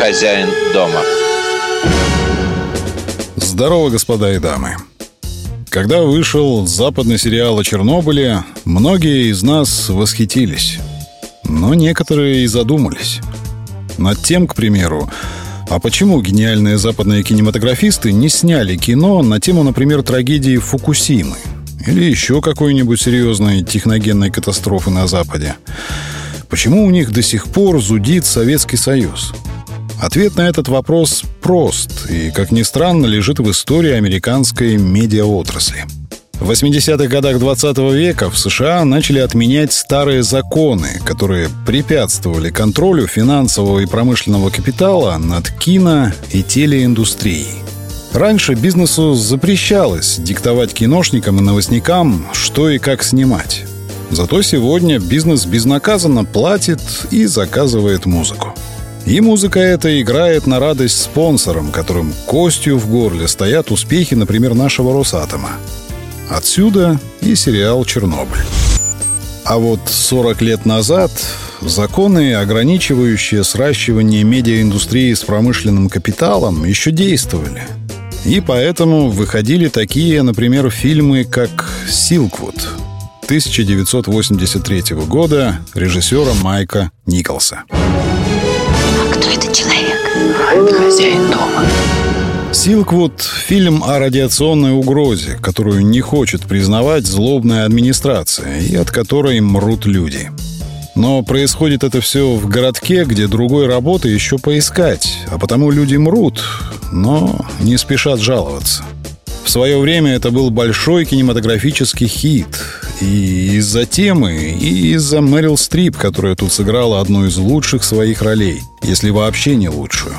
хозяин дома. Здорово, господа и дамы. Когда вышел западный сериал о Чернобыле, многие из нас восхитились. Но некоторые и задумались. Над тем, к примеру, а почему гениальные западные кинематографисты не сняли кино на тему, например, трагедии Фукусимы или еще какой-нибудь серьезной техногенной катастрофы на Западе? Почему у них до сих пор зудит Советский Союз? Ответ на этот вопрос прост и, как ни странно, лежит в истории американской медиаотрасли. В 80-х годах 20 века в США начали отменять старые законы, которые препятствовали контролю финансового и промышленного капитала над кино и телеиндустрией. Раньше бизнесу запрещалось диктовать киношникам и новостникам, что и как снимать. Зато сегодня бизнес безнаказанно платит и заказывает музыку. И музыка эта играет на радость спонсорам, которым костью в горле стоят успехи, например, нашего Росатома. Отсюда и сериал «Чернобыль». А вот 40 лет назад законы, ограничивающие сращивание медиаиндустрии с промышленным капиталом, еще действовали. И поэтому выходили такие, например, фильмы, как «Силквуд» 1983 года режиссера Майка Николса. А кто этот человек? Это хозяин дома. Силквуд — фильм о радиационной угрозе, которую не хочет признавать злобная администрация и от которой мрут люди. Но происходит это все в городке, где другой работы еще поискать, а потому люди мрут, но не спешат жаловаться. В свое время это был большой кинематографический хит. И из-за темы, и из-за Мэрил Стрип, которая тут сыграла одну из лучших своих ролей, если вообще не лучшую.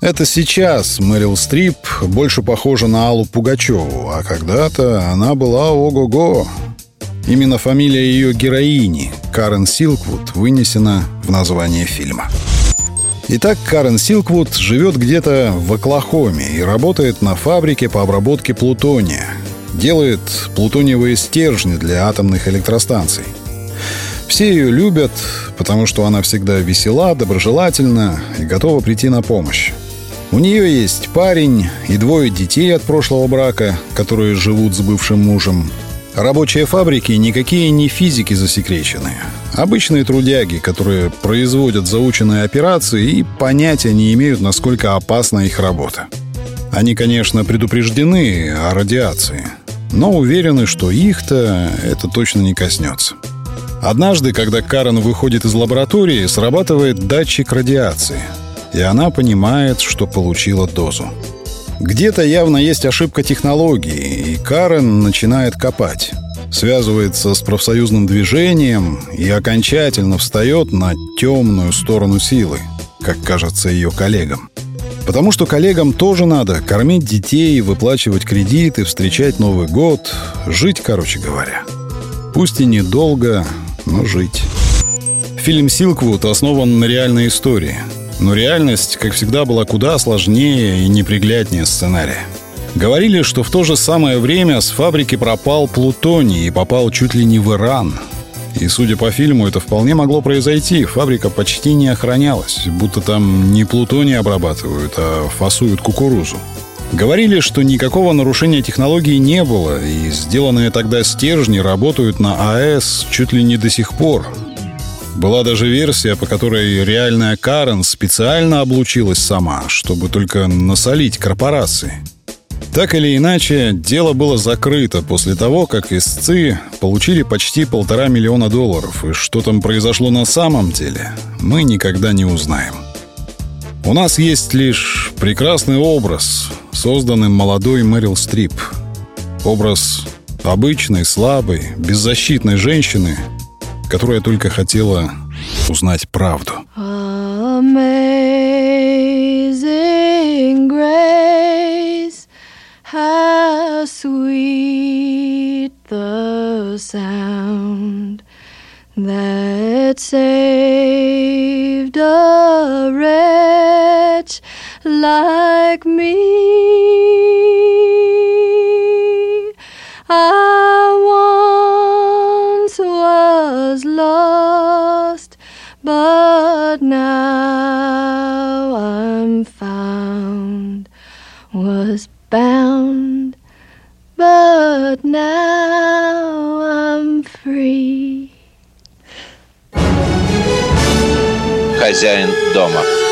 Это сейчас Мэрил Стрип больше похожа на Аллу Пугачеву, а когда-то она была ого-го. Именно фамилия ее героини, Карен Силквуд, вынесена в название фильма. Итак, Карен Силквуд живет где-то в Оклахоме и работает на фабрике по обработке плутония. Делает плутониевые стержни для атомных электростанций. Все ее любят, потому что она всегда весела, доброжелательна и готова прийти на помощь. У нее есть парень и двое детей от прошлого брака, которые живут с бывшим мужем. Рабочие фабрики никакие не физики засекреченные. Обычные трудяги, которые производят заученные операции и понятия не имеют, насколько опасна их работа. Они, конечно, предупреждены о радиации, но уверены, что их-то это точно не коснется. Однажды, когда Карен выходит из лаборатории, срабатывает датчик радиации – и она понимает, что получила дозу. Где-то явно есть ошибка технологии, и Карен начинает копать. Связывается с профсоюзным движением и окончательно встает на темную сторону силы, как кажется ее коллегам. Потому что коллегам тоже надо кормить детей, выплачивать кредиты, встречать Новый год, жить, короче говоря. Пусть и недолго, но жить. Фильм «Силквуд» основан на реальной истории – но реальность, как всегда, была куда сложнее и непригляднее сценария. Говорили, что в то же самое время с фабрики пропал плутоний и попал чуть ли не в Иран. И, судя по фильму, это вполне могло произойти. Фабрика почти не охранялась, будто там не плутоний обрабатывают, а фасуют кукурузу. Говорили, что никакого нарушения технологии не было, и сделанные тогда стержни работают на АЭС чуть ли не до сих пор, была даже версия, по которой реальная Карен специально облучилась сама, чтобы только насолить корпорации. Так или иначе, дело было закрыто после того, как истцы получили почти полтора миллиона долларов, и что там произошло на самом деле, мы никогда не узнаем. У нас есть лишь прекрасный образ, созданный молодой Мэрил Стрип. Образ обычной, слабой, беззащитной женщины, которая только хотела узнать правду. Sound that saved a wretch like me. I once was lost, but now I'm found, was bound, but now Хозяин дома.